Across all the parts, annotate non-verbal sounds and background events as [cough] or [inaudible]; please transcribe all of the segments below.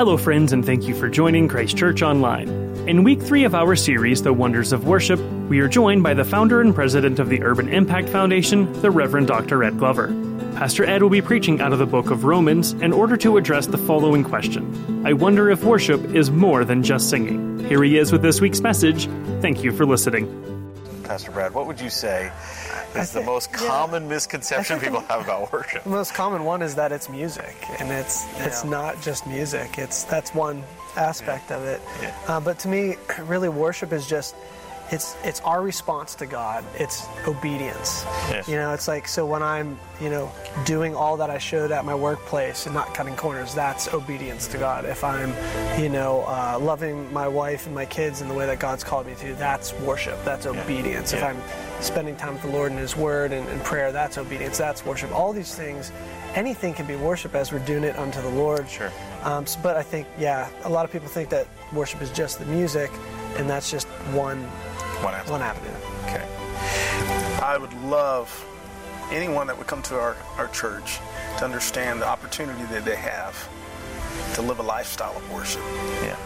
Hello, friends, and thank you for joining Christ Church Online. In week three of our series, The Wonders of Worship, we are joined by the founder and president of the Urban Impact Foundation, the Reverend Dr. Ed Glover. Pastor Ed will be preaching out of the book of Romans in order to address the following question I wonder if worship is more than just singing. Here he is with this week's message. Thank you for listening. Pastor Brad, what would you say is the most common misconception [laughs] people have about worship? The most common one is that it's music, and it's it's Yeah. not just music. It's that's one aspect of it. Yeah. Uh, but to me, [clears throat] really, worship is just it's it's our response to God. It's obedience. Yes. You know, it's like so when I'm you know doing all that I should at my workplace and not cutting corners, that's obedience to God. If I'm you know uh, loving my wife and my kids in the way that God's called me to, that's worship. That's obedience. If Yeah. I'm spending time with the Lord and His Word and, and prayer, that's obedience. That's worship. All these things, anything can be worship as we're doing it unto the Lord. Sure. Um, s- but I think, yeah, a lot of people think that worship is just the music, and that's just one One answer. one avenue. Okay. I would love anyone that would come to our, our church to understand the opportunity that they have to live a lifestyle of worship Yeah.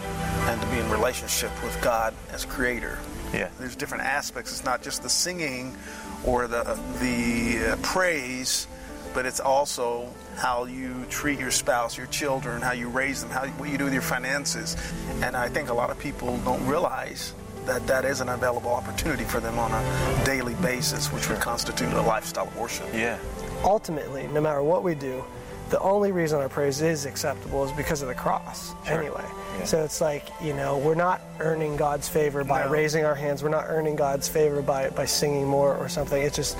and to be in relationship with God as creator. Yeah. There's different aspects. It's not just the singing or the the uh, praise, but it's also how you treat your spouse, your children, how you raise them, how what you do with your finances. And I think a lot of people don't realize that that is an available opportunity for them on a daily basis, which would constitute a lifestyle of worship. Yeah. Ultimately, no matter what we do, the only reason our praise is acceptable is because of the cross. Sure. Anyway, Yeah. so it's like you know we're not earning God's favor by No. raising our hands. We're not earning God's favor by by singing more or something. It's just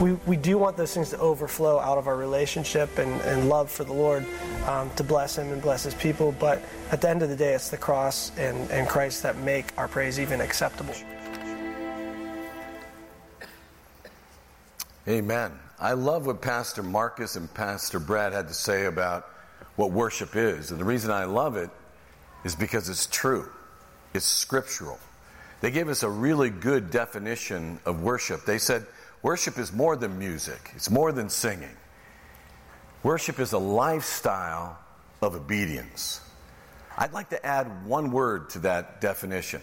we, we do want those things to overflow out of our relationship and, and love for the Lord um, to bless Him and bless His people. But at the end of the day, it's the cross and, and Christ that make our praise even acceptable. Amen. I love what Pastor Marcus and Pastor Brad had to say about what worship is. And the reason I love it is because it's true, it's scriptural. They gave us a really good definition of worship. They said worship is more than music, it's more than singing. Worship is a lifestyle of obedience. I'd like to add one word to that definition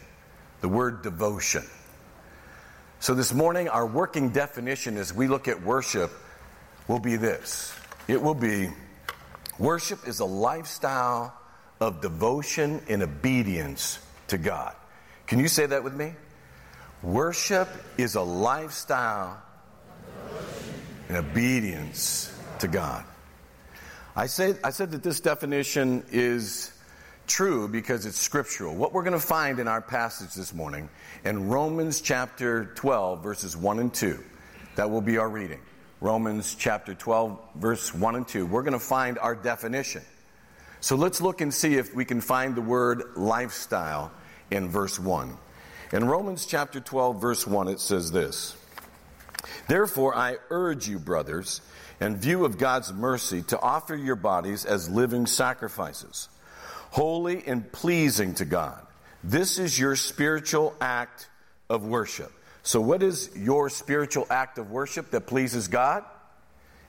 the word devotion. So this morning, our working definition as we look at worship will be this it will be worship is a lifestyle of devotion and obedience to God. Can you say that with me? Worship is a lifestyle and obedience to God. I, say, I said that this definition is true because it's scriptural. What we're going to find in our passage this morning in Romans chapter 12, verses 1 and 2, that will be our reading. Romans chapter 12, verse 1 and 2. We're going to find our definition. So let's look and see if we can find the word lifestyle in verse 1. In Romans chapter 12, verse 1, it says this. Therefore, I urge you, brothers, in view of God's mercy, to offer your bodies as living sacrifices, holy and pleasing to God. This is your spiritual act of worship. So, what is your spiritual act of worship that pleases God?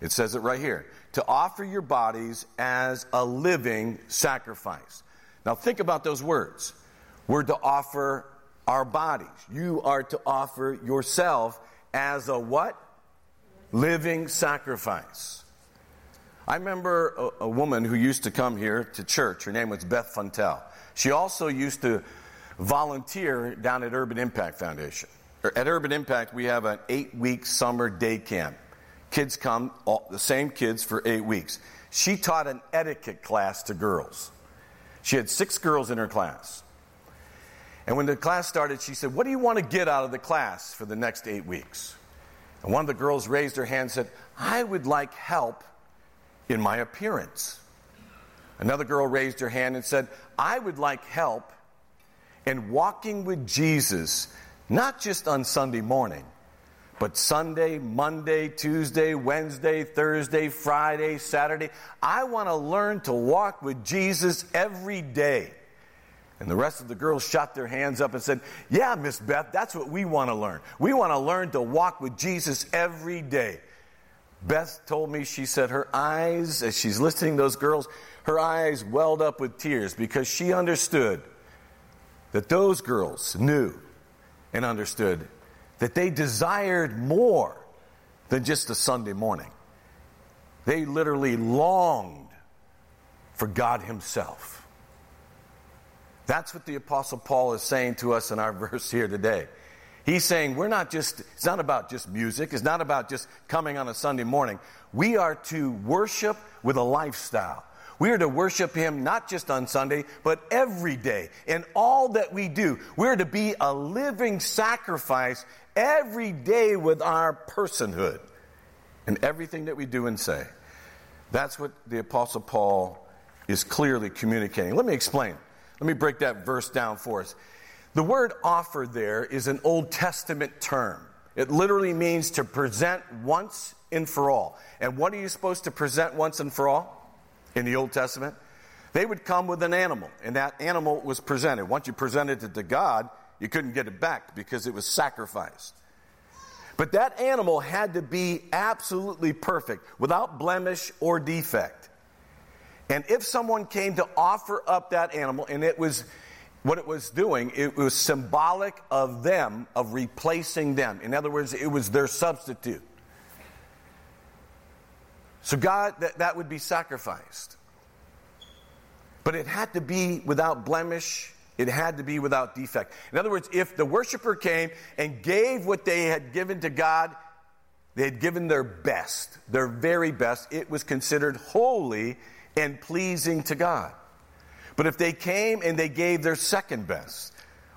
It says it right here to offer your bodies as a living sacrifice. Now, think about those words. We're to offer our bodies. You are to offer yourself as a what? Living sacrifice. I remember a, a woman who used to come here to church. Her name was Beth Funtel. She also used to volunteer down at Urban Impact Foundation. Er, at Urban Impact, we have an eight week summer day camp. Kids come, all, the same kids for eight weeks. She taught an etiquette class to girls. She had six girls in her class. And when the class started, she said, What do you want to get out of the class for the next eight weeks? And one of the girls raised her hand and said, I would like help in my appearance. Another girl raised her hand and said, I would like help in walking with Jesus, not just on Sunday morning, but Sunday, Monday, Tuesday, Wednesday, Thursday, Friday, Saturday. I want to learn to walk with Jesus every day. And the rest of the girls shot their hands up and said, Yeah, Miss Beth, that's what we want to learn. We want to learn to walk with Jesus every day. Beth told me, she said her eyes, as she's listening to those girls, her eyes welled up with tears because she understood that those girls knew and understood that they desired more than just a Sunday morning. They literally longed for God Himself. That's what the Apostle Paul is saying to us in our [laughs] verse here today. He's saying we're not just, it's not about just music, it's not about just coming on a Sunday morning. We are to worship with a lifestyle. We are to worship Him not just on Sunday, but every day. In all that we do, we're to be a living sacrifice every day with our personhood and everything that we do and say. That's what the Apostle Paul is clearly communicating. Let me explain. Let me break that verse down for us. The word offer there is an Old Testament term. It literally means to present once and for all. And what are you supposed to present once and for all in the Old Testament? They would come with an animal, and that animal was presented. Once you presented it to God, you couldn't get it back because it was sacrificed. But that animal had to be absolutely perfect, without blemish or defect. And if someone came to offer up that animal and it was what it was doing, it was symbolic of them, of replacing them. In other words, it was their substitute. So, God, that, that would be sacrificed. But it had to be without blemish, it had to be without defect. In other words, if the worshiper came and gave what they had given to God, they had given their best, their very best, it was considered holy and pleasing to God. But if they came and they gave their second best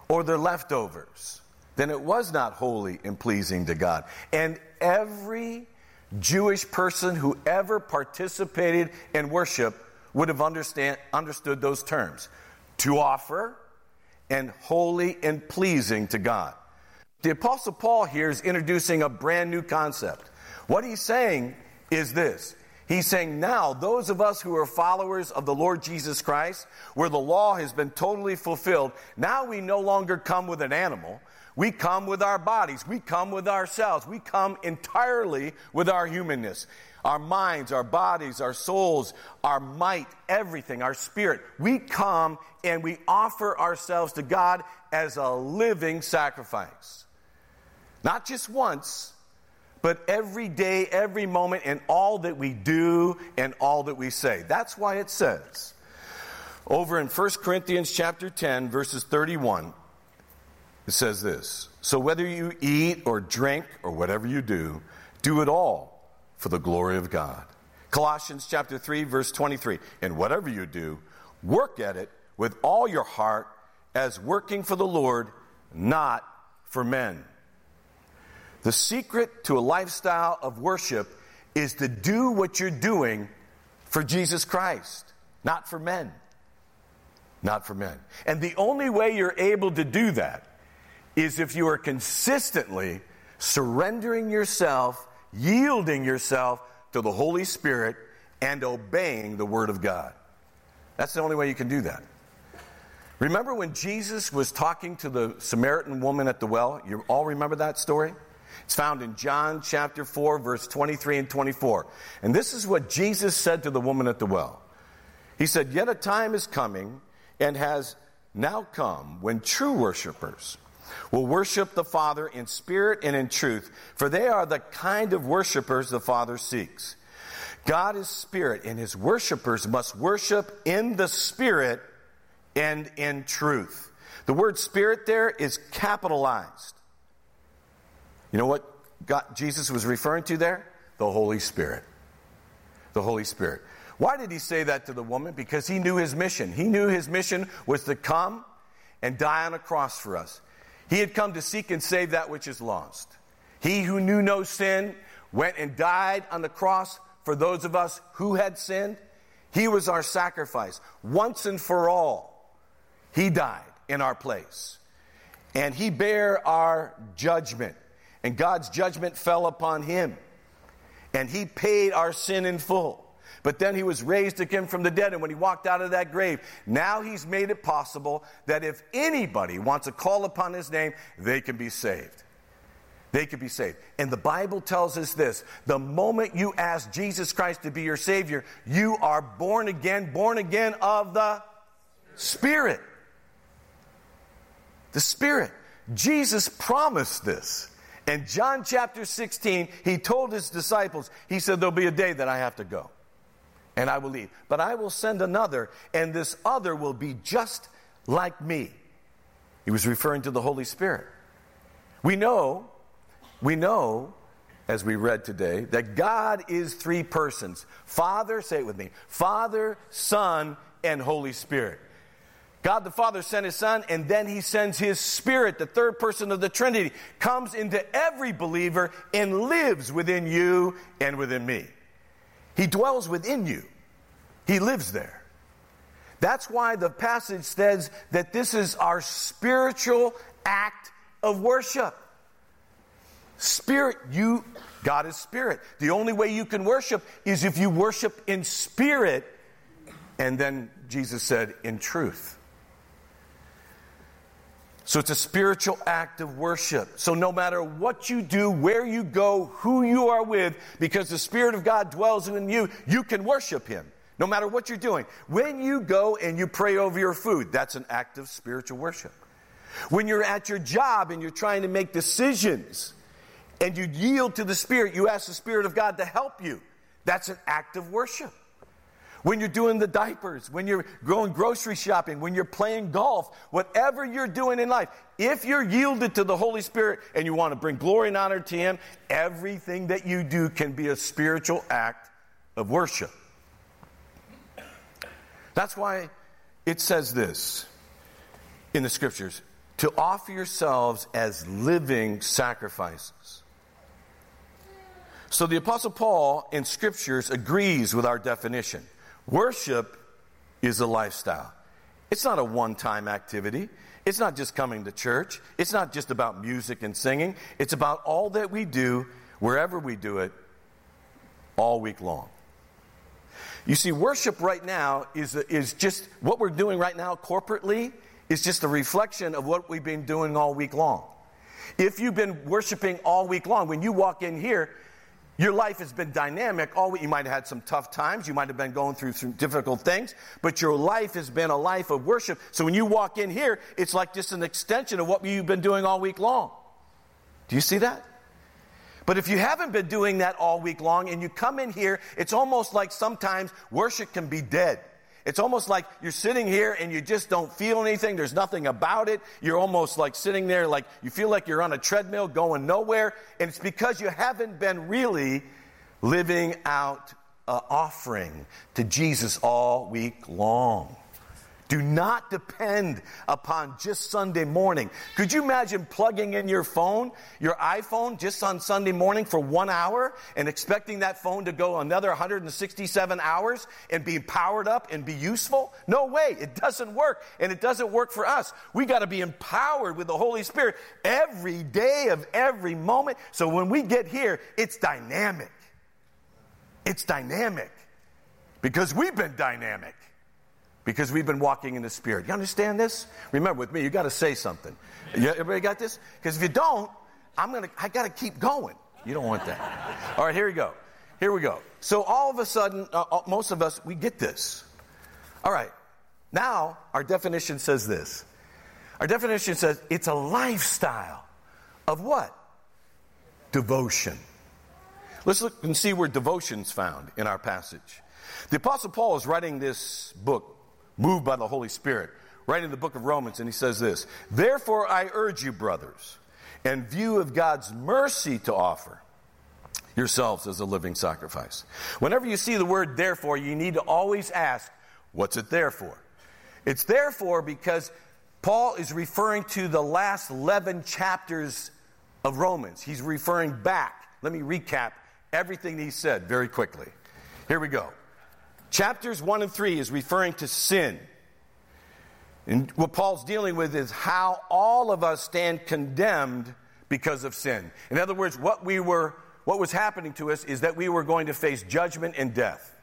or their leftovers, then it was not holy and pleasing to God. And every Jewish person who ever participated in worship would have understand, understood those terms to offer and holy and pleasing to God. The Apostle Paul here is introducing a brand new concept. What he's saying is this He's saying now, those of us who are followers of the Lord Jesus Christ, where the law has been totally fulfilled, now we no longer come with an animal. We come with our bodies. We come with ourselves. We come entirely with our humanness. Our minds, our bodies, our souls, our might, everything, our spirit. We come and we offer ourselves to God as a living sacrifice. Not just once, but every day, every moment, in all that we do and all that we say. That's why it says over in 1 Corinthians chapter 10, verses 31, it says this So whether you eat or drink or whatever you do, do it all for the glory of God. Colossians chapter 3, verse 23, and whatever you do, work at it with all your heart as working for the Lord, not for men the secret to a lifestyle of worship is to do what you're doing for Jesus Christ, not for men. Not for men. And the only way you're able to do that is if you are consistently surrendering yourself, yielding yourself to the Holy Spirit, and obeying the Word of God. That's the only way you can do that. Remember when Jesus was talking to the Samaritan woman at the well? You all remember that story? It's found in John chapter 4, verse 23 and 24. And this is what Jesus said to the woman at the well. He said, Yet a time is coming and has now come when true worshipers will worship the Father in spirit and in truth, for they are the kind of worshipers the Father seeks. God is spirit, and his worshipers must worship in the spirit and in truth. The word spirit there is capitalized. You know what God, Jesus was referring to there? The Holy Spirit. The Holy Spirit. Why did he say that to the woman? Because he knew his mission. He knew his mission was to come and die on a cross for us. He had come to seek and save that which is lost. He who knew no sin went and died on the cross for those of us who had sinned. He was our sacrifice. Once and for all, He died in our place. And He bare our judgment and God's judgment fell upon him. And he paid our sin in full. But then he was raised again from the dead, and when he walked out of that grave, now he's made it possible that if anybody wants to call upon his name, they can be saved. they could be saved. And the Bible tells us this the moment you ask Jesus Christ to be your Savior, you are born again, born again of the Spirit. The Spirit. Jesus promised this. In John chapter 16, he told his disciples, he said, There'll be a day that I have to go and I will leave. But I will send another, and this other will be just like me. He was referring to the Holy Spirit. We know, we know, as we read today, that God is three persons Father, say it with me Father, Son, and Holy Spirit. God the Father sent His Son, and then He sends His Spirit, the third person of the Trinity, comes into every believer and lives within you and within me. He dwells within you, He lives there. That's why the passage says that this is our spiritual act of worship. Spirit, you, God is spirit. The only way you can worship is if you worship in spirit, and then Jesus said, in truth. So it's a spiritual act of worship. So no matter what you do, where you go, who you are with, because the Spirit of God dwells in you, you can worship Him. No matter what you're doing. When you go and you pray over your food, that's an act of spiritual worship. When you're at your job and you're trying to make decisions and you yield to the Spirit, you ask the Spirit of God to help you. That's an act of worship when you're doing the diapers, when you're going grocery shopping, when you're playing golf, whatever you're doing in life, if you're yielded to the Holy Spirit and you want to bring glory and honor to Him, everything that you do can be a spiritual act of worship. That's why it says this in the scriptures to offer yourselves as living sacrifices. So the Apostle Paul in scriptures agrees with our definition. Worship is a lifestyle. It's not a one time activity. It's not just coming to church. It's not just about music and singing. It's about all that we do, wherever we do it, all week long. You see, worship right now is, is just what we're doing right now corporately is just a reflection of what we've been doing all week long. If you've been worshiping all week long, when you walk in here, your life has been dynamic. All you might have had some tough times. You might have been going through some difficult things, but your life has been a life of worship. So when you walk in here, it's like just an extension of what you've been doing all week long. Do you see that? But if you haven't been doing that all week long and you come in here, it's almost like sometimes worship can be dead. It's almost like you're sitting here and you just don't feel anything. There's nothing about it. You're almost like sitting there like you feel like you're on a treadmill going nowhere. And it's because you haven't been really living out an offering to Jesus all week long. Do not depend upon just Sunday morning. Could you imagine plugging in your phone, your iPhone, just on Sunday morning for one hour and expecting that phone to go another 167 hours and be powered up and be useful? No way. It doesn't work. And it doesn't work for us. We got to be empowered with the Holy Spirit every day of every moment. So when we get here, it's dynamic. It's dynamic because we've been dynamic because we've been walking in the Spirit. You understand this? Remember, with me, you got to say something. You, everybody got this? Because if you don't, I'm gonna. I got to keep going. You don't want that. All right, here we go. Here we go. So all of a sudden, uh, uh, most of us, we get this. All right. Now our definition says this. Our definition says it's a lifestyle of what? Devotion. Let's look and see where devotion's found in our passage. The Apostle Paul is writing this book moved by the Holy Spirit, in the book of Romans, and he says this Therefore, I urge you, brothers, in view of God's mercy to offer yourselves as a living sacrifice. Whenever you see the word therefore, you need to always ask, What's it there for? It's therefore because Paul is referring to the last 11 chapters of Romans. He's referring back. Let me recap everything he said very quickly. Here we go. Chapters 1 and 3 is referring to sin. And what Paul's dealing with is how all of us stand condemned because of sin. In other words, what we were what was happening to us is that we were going to face judgment and death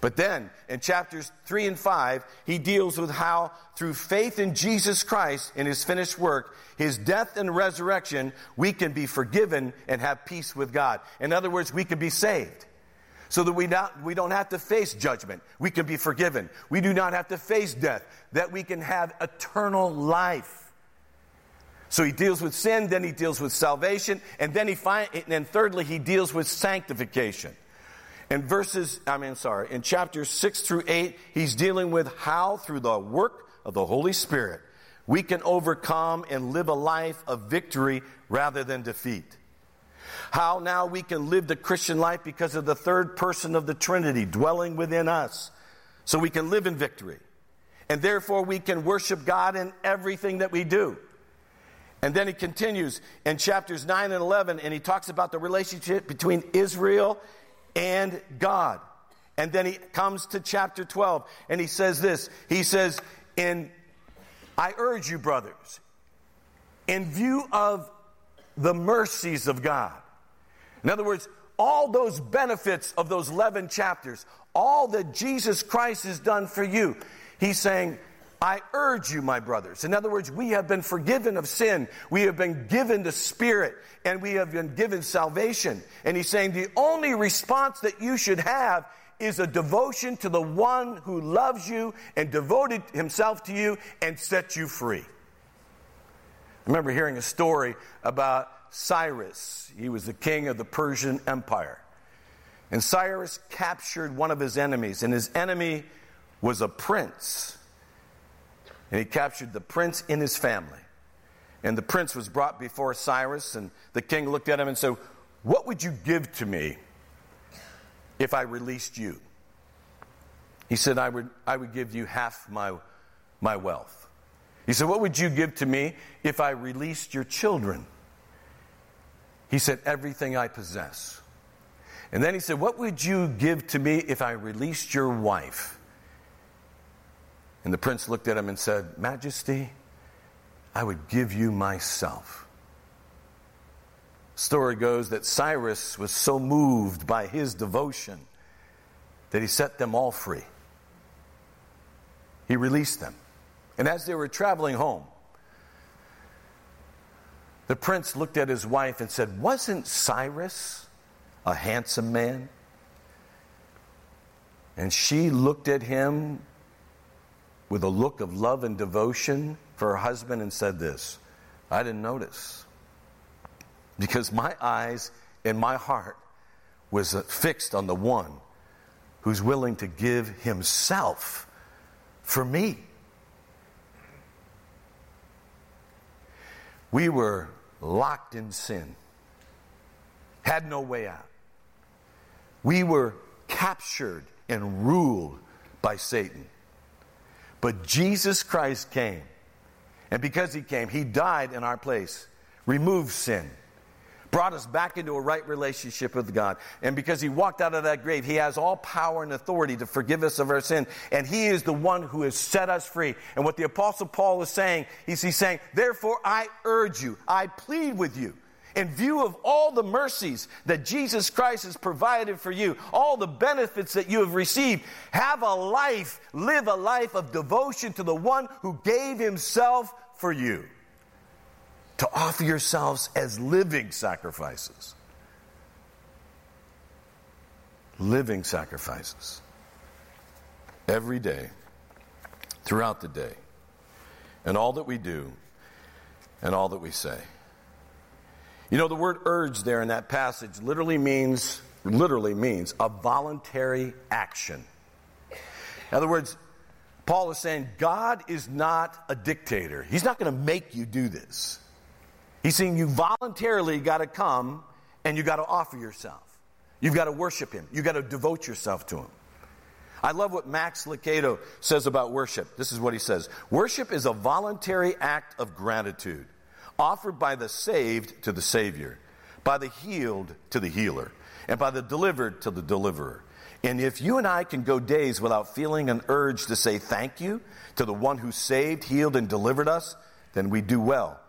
But then in chapters 3 and 5, he deals with how through faith in Jesus Christ in his finished work, his death and resurrection, we can be forgiven and have peace with God. In other words, we can be saved. So that we, not, we don't have to face judgment. We can be forgiven. We do not have to face death. That we can have eternal life. So he deals with sin, then he deals with salvation, and then he find, and then thirdly, he deals with sanctification. In verses, I mean, sorry, in chapters 6 through 8, he's dealing with how, through the work of the Holy Spirit, we can overcome and live a life of victory rather than defeat. How now we can live the Christian life because of the third person of the Trinity dwelling within us. So we can live in victory. And therefore we can worship God in everything that we do. And then he continues in chapters 9 and 11, and he talks about the relationship between Israel and God. And then he comes to chapter 12 and he says this. He says, in, I urge you, brothers, in view of the mercies of God. In other words, all those benefits of those 11 chapters, all that Jesus Christ has done for you, he's saying, I urge you, my brothers. In other words, we have been forgiven of sin. We have been given the Spirit and we have been given salvation. And he's saying the only response that you should have is a devotion to the one who loves you and devoted himself to you and set you free. I remember hearing a story about Cyrus. He was the king of the Persian Empire. And Cyrus captured one of his enemies, and his enemy was a prince and he captured the prince in his family. And the prince was brought before Cyrus, and the king looked at him and said, What would you give to me if I released you? He said, I would, I would give you half my, my wealth. He said, What would you give to me if I released your children? He said, Everything I possess. And then he said, What would you give to me if I released your wife? And the prince looked at him and said, Majesty, I would give you myself. Story goes that Cyrus was so moved by his devotion that he set them all free. He released them. And as they were traveling home, the prince looked at his wife and said, Wasn't Cyrus a handsome man? And she looked at him with a look of love and devotion for her husband and said this I didn't notice. Because my eyes and my heart was fixed on the one who's willing to give himself for me. We were locked in sin, had no way out. We were captured and ruled by Satan. But Jesus Christ came. And because he came, he died in our place, removed sin, brought us back into a right relationship with God. And because he walked out of that grave, he has all power and authority to forgive us of our sin. And he is the one who has set us free. And what the apostle Paul is saying, he's, he's saying, therefore I urge you, I plead with you in view of all the mercies that Jesus Christ has provided for you, all the benefits that you have received, have a life, live a life of devotion to the one who gave himself for you. To offer yourselves as living sacrifices. Living sacrifices. Every day, throughout the day, and all that we do, and all that we say. You know, the word urge there in that passage literally means, literally means a voluntary action. In other words, Paul is saying God is not a dictator. He's not going to make you do this. He's saying you voluntarily got to come and you got to offer yourself. You've got to worship Him. You've got to devote yourself to Him. I love what Max Lucado says about worship. This is what he says Worship is a voluntary act of gratitude offered by the saved to the Savior, by the healed to the healer, and by the delivered to the deliverer. And if you and I can go days without feeling an urge to say thank you to the one who saved, healed, and delivered us, then we do well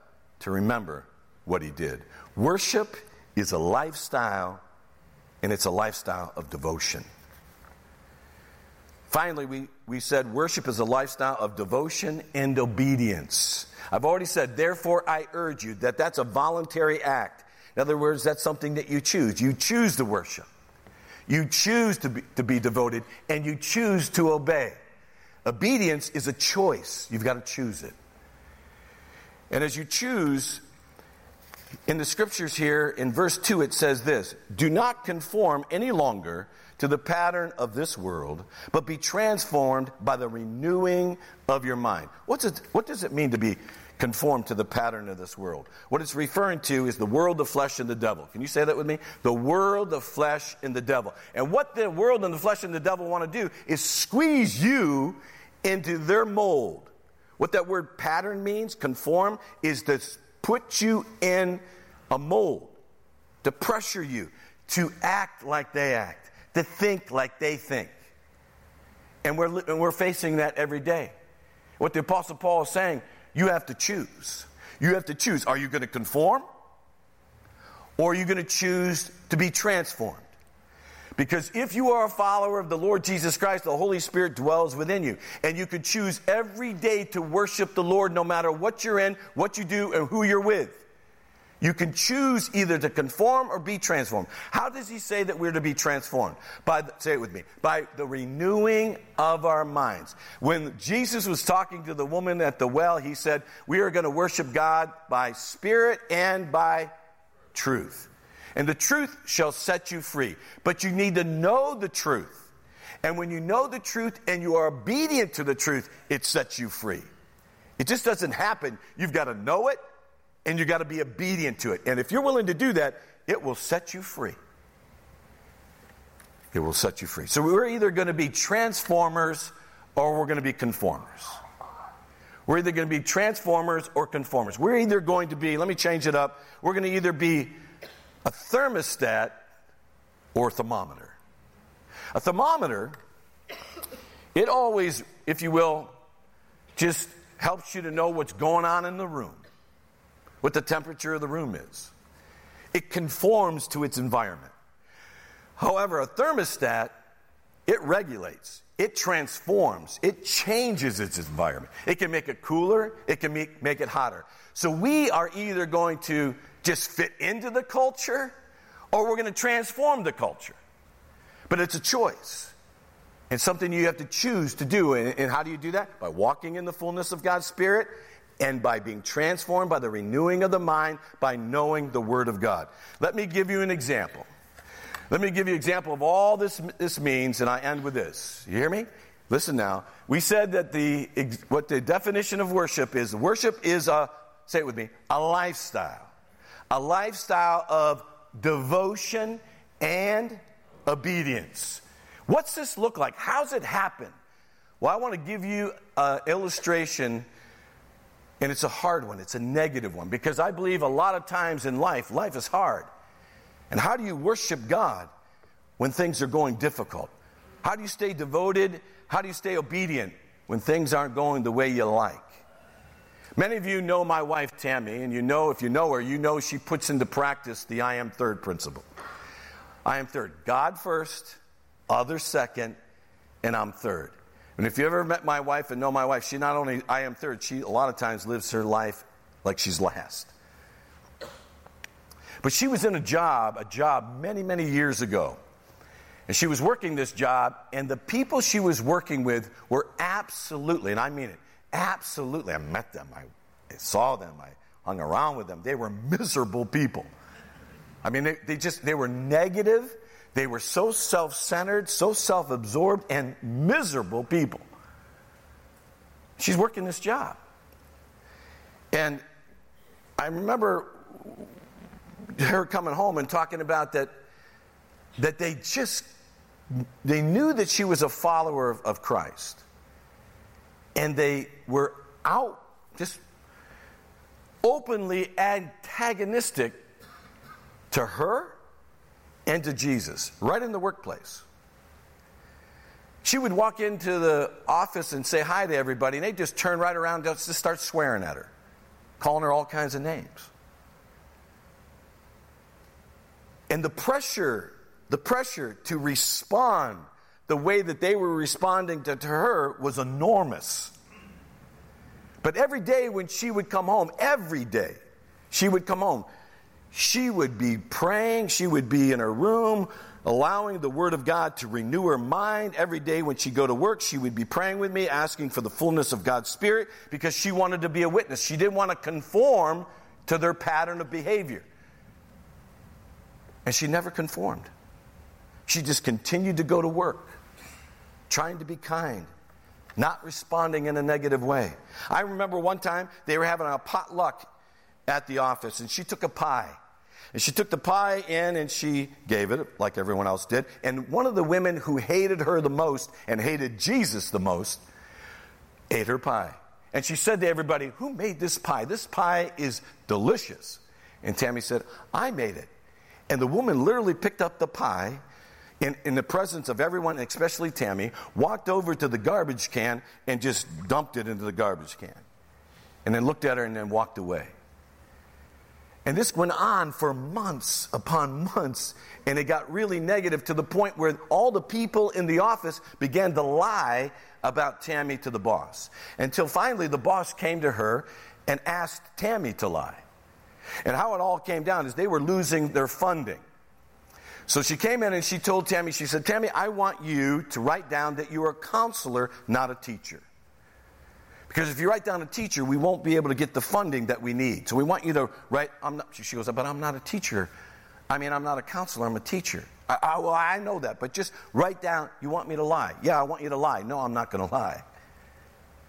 to remember what he did. Worship is a lifestyle, and it's a lifestyle of devotion. Finally, we, we said worship is a lifestyle of devotion and obedience. I've already said, therefore, I urge you that that's a voluntary act. In other words, that's something that you choose. You choose to worship. You choose to be, to be devoted and you choose to obey. Obedience is a choice. You've got to choose it. And as you choose, in the scriptures here, in verse 2, it says this Do not conform any longer to the pattern of this world, but be transformed by the renewing of your mind. What's it, what does it mean to be conformed to the pattern of this world? What it's referring to is the world, the flesh, and the devil. Can you say that with me? The world, the flesh, and the devil. And what the world and the flesh and the devil want to do is squeeze you into their mold. What that word pattern means, conform, is to put you in a mold, to pressure you, to act like they act, to think like they think. And we're, and we're facing that every day. What the Apostle Paul is saying, you have to choose. You have to choose. Are you going to conform? Or are you going to choose to be transformed? Because if you are a follower of the Lord Jesus Christ, the Holy Spirit dwells within you. And you could choose every day to worship the Lord no matter what you're in, what you do, and who you're with. You can choose either to conform or be transformed. How does he say that we're to be transformed? By, the, say it with me, by the renewing of our minds. When Jesus was talking to the woman at the well, he said, we are going to worship God by spirit and by truth. And the truth shall set you free. But you need to know the truth. And when you know the truth and you are obedient to the truth, it sets you free. It just doesn't happen. You've got to know it and you've got to be obedient to it. And if you're willing to do that, it will set you free. It will set you free. So we're either going to be transformers or we're going to be conformers. We're either going to be transformers or conformers. We're either going to be, let me change it up, we're going to either be a thermostat or thermometer. A thermometer, it always, if you will, just helps you to know what's going on in the room what the temperature of the room is. It conforms to its environment. However, a thermostat, it regulates, it transforms, it changes its environment. It can make it cooler, it can make, make it hotter. So we are either going to just fit into the culture or we're going to transform the culture. But it's a choice. It's something you have to choose to do. And, and how do you do that? By walking in the fullness of God's Spirit and by being transformed by the renewing of the mind, by knowing the Word of God. Let me give you an example. Let me give you an example of all this, this means, and I end with this. You hear me? Listen now. We said that the, what the definition of worship is worship is a, say it with me, a lifestyle. A lifestyle of devotion and obedience. What's this look like? How's it happen? Well, I want to give you an illustration and it's a hard one, it's a negative one, because I believe a lot of times in life, life is hard. And how do you worship God when things are going difficult? How do you stay devoted? How do you stay obedient when things aren't going the way you like? Many of you know my wife Tammy, and you know, if you know her, you know she puts into practice the I am third principle. I am third. God first, others second, and I'm third. And if you ever met my wife and know my wife, she not only I am third, she a lot of times lives her life like she's last. But she was in a job, a job many, many years ago. And she was working this job, and the people she was working with were absolutely, and I mean it, absolutely. I met them, I, saw them, I hung around with them. They were miserable people. I mean, they, they just, they were negative they were so self centered, so self absorbed, and miserable people. She's working this job. And I remember her coming home and talking about that, that they just, they knew that she was a follower of, of Christ. And they were out, just openly antagonistic to her and to Jesus right in the workplace. She would walk into the office and say hi to everybody, and they'd just turn right around and just start swearing at her, calling her all kinds of names. And the pressure, the pressure to respond the way that they were responding to, to her was enormous. But every day when she would come home, every day she would come home, she would be praying, she would be in her room, allowing the Word of God to renew her mind. Every day when she'd go to work, she would be praying with me, asking for the fullness of God's Spirit because she wanted to be a witness. She didn't want to conform to their pattern of behavior. And she never conformed. She just continued to go to work, trying to be kind, not responding in a negative way. I remember one time they were having a potluck at the office, and she took a pie. And she took the pie in and she gave it, like everyone else did. And one of the women who hated her the most and hated Jesus the most ate her pie. And she said to everybody, Who made this pie? This pie is delicious. And Tammy said, I made it. And the woman literally picked up the pie in, in the presence of everyone, especially Tammy, walked over to the garbage can and just dumped it into the garbage can. And then looked at her and then walked away. And this went on for months upon [laughs] months, and it got really negative to the point where all the people in the office began to lie about Tammy to the boss. Until finally the boss came to her and asked Tammy to lie. And how it all came down is they were losing their funding. So she came in and she told Tammy, she said, Tammy, I want you to write down that you are a counselor, not a teacher. Because if you write down a teacher, we won't be able to get the funding that we need. So we want you to write, I'm not, she goes, but I'm not a teacher. I mean, I'm not a counselor, I'm a teacher. I, I, well, I know that, but just write down, you want me to lie? Yeah, I want you to lie. No, I'm not going to lie.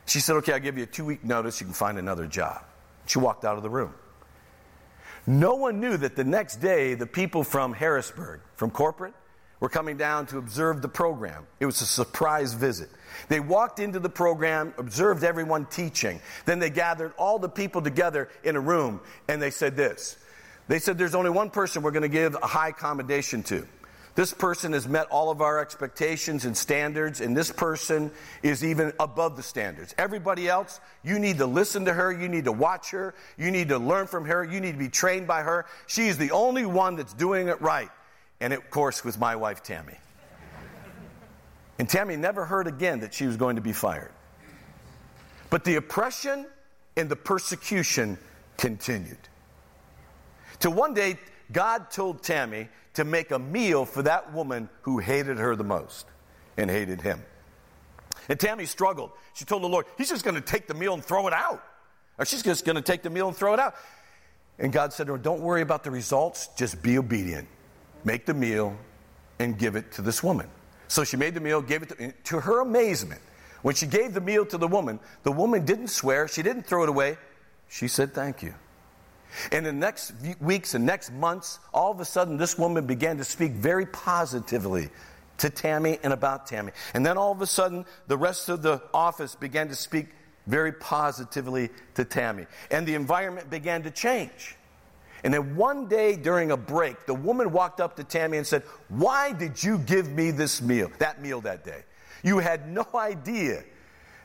She said, okay, I'll give you a two week notice, you can find another job. She walked out of the room. No one knew that the next day the people from Harrisburg, from corporate, were coming down to observe the program. It was a surprise visit. They walked into the program, observed everyone teaching. Then they gathered all the people together in a room and they said this. They said, There's only one person we're going to give a high commendation to. This person has met all of our expectations and standards, and this person is even above the standards. Everybody else, you need to listen to her, you need to watch her, you need to learn from her, you need to be trained by her. She is the only one that's doing it right. And of course, was my wife, Tammy. And Tammy never heard again that she was going to be fired. But the oppression and the persecution continued. Till one day, God told Tammy to make a meal for that woman who hated her the most and hated him. And Tammy struggled. She told the Lord, He's just going to take the meal and throw it out. Or she's just going to take the meal and throw it out. And God said to her, Don't worry about the results, just be obedient. Make the meal and give it to this woman. So she made the meal, gave it to, to her amazement. When she gave the meal to the woman, the woman didn't swear, she didn't throw it away. She said, Thank you. In the next weeks and next months, all of a sudden, this woman began to speak very positively to Tammy and about Tammy. And then all of a sudden, the rest of the office began to speak very positively to Tammy. And the environment began to change. And then one day during a break, the woman walked up to Tammy and said, Why did you give me this meal, that meal that day? You had no [laughs] idea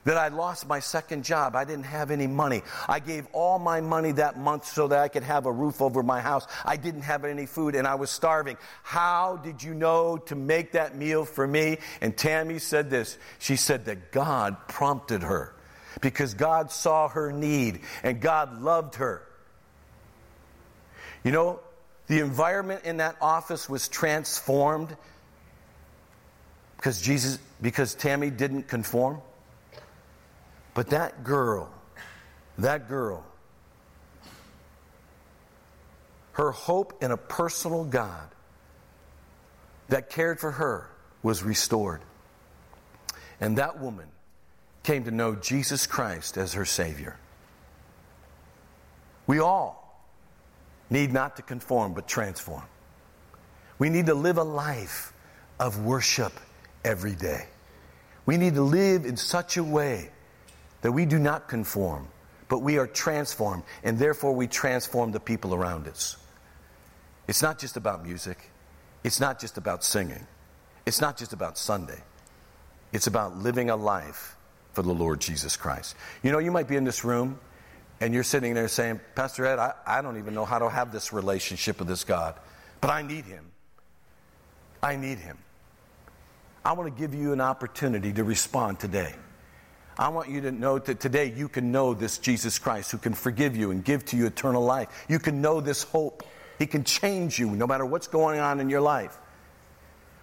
that I lost my second job. I didn't have any money. I gave all my money that month so that I could have a roof over my house. I didn't have any food and I was starving. How did you know to make that meal for me? And Tammy said this. She said that God prompted her because God saw her need and God loved her. You know, the environment in that office was transformed because Jesus because Tammy didn't conform. But that girl, that girl, her hope in a personal God that cared for her was restored. And that woman came to know Jesus Christ as her Savior. We all need not to conform, but transform. We need to live a life of worship every day. We need to live in such a way that we do not conform, but we are transformed, and therefore we transform the people around us. It's not just about music, it's not just about singing, it's not just about Sunday. It's about living a life for the Lord Jesus Christ. You know, you might be in this room and you're sitting there saying, Pastor Ed, I, I don't even know how to have this relationship with this God, but I need Him. I need Him. I want to give you an opportunity to respond today. I want you to know that today you can know this Jesus Christ who can forgive you and give to you eternal life. You can know this hope. He can change you no matter what's going on in your life.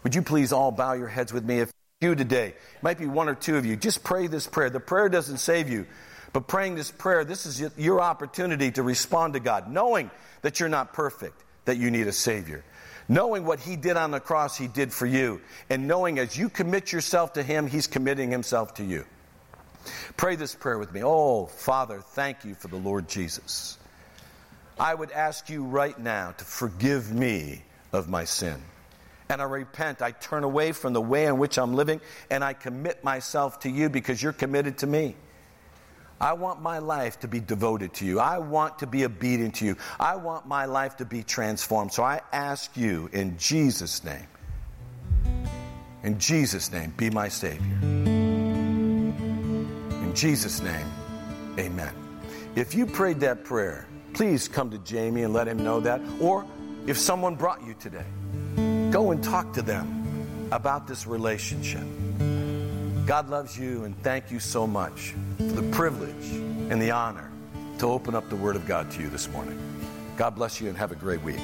Would you please all bow your heads with me? If you today, might be one or two of you, just pray this prayer. The prayer doesn't save you, but praying this prayer, this is your opportunity to respond to God, knowing that you're not perfect, that you need a Savior. Knowing what He did on the cross, He did for you. And knowing as you commit yourself to Him, He's committing Himself to you. Pray this prayer with me. Oh, Father, thank you for the Lord Jesus. I would ask you right now to forgive me of my sin. And I repent. I turn away from the way in which I'm living and I commit myself to you because you're committed to me. I want my life to be devoted to you. I want to be obedient to you. I want my life to be transformed. So I ask you in Jesus' name, in Jesus' name, be my Savior. Jesus' name, amen. If you prayed that prayer, please come to Jamie and let him know that. Or if someone brought you today, go and talk to them about this relationship. God loves you and thank you so much for the privilege and the honor to open up the Word of God to you this morning. God bless you and have a great week.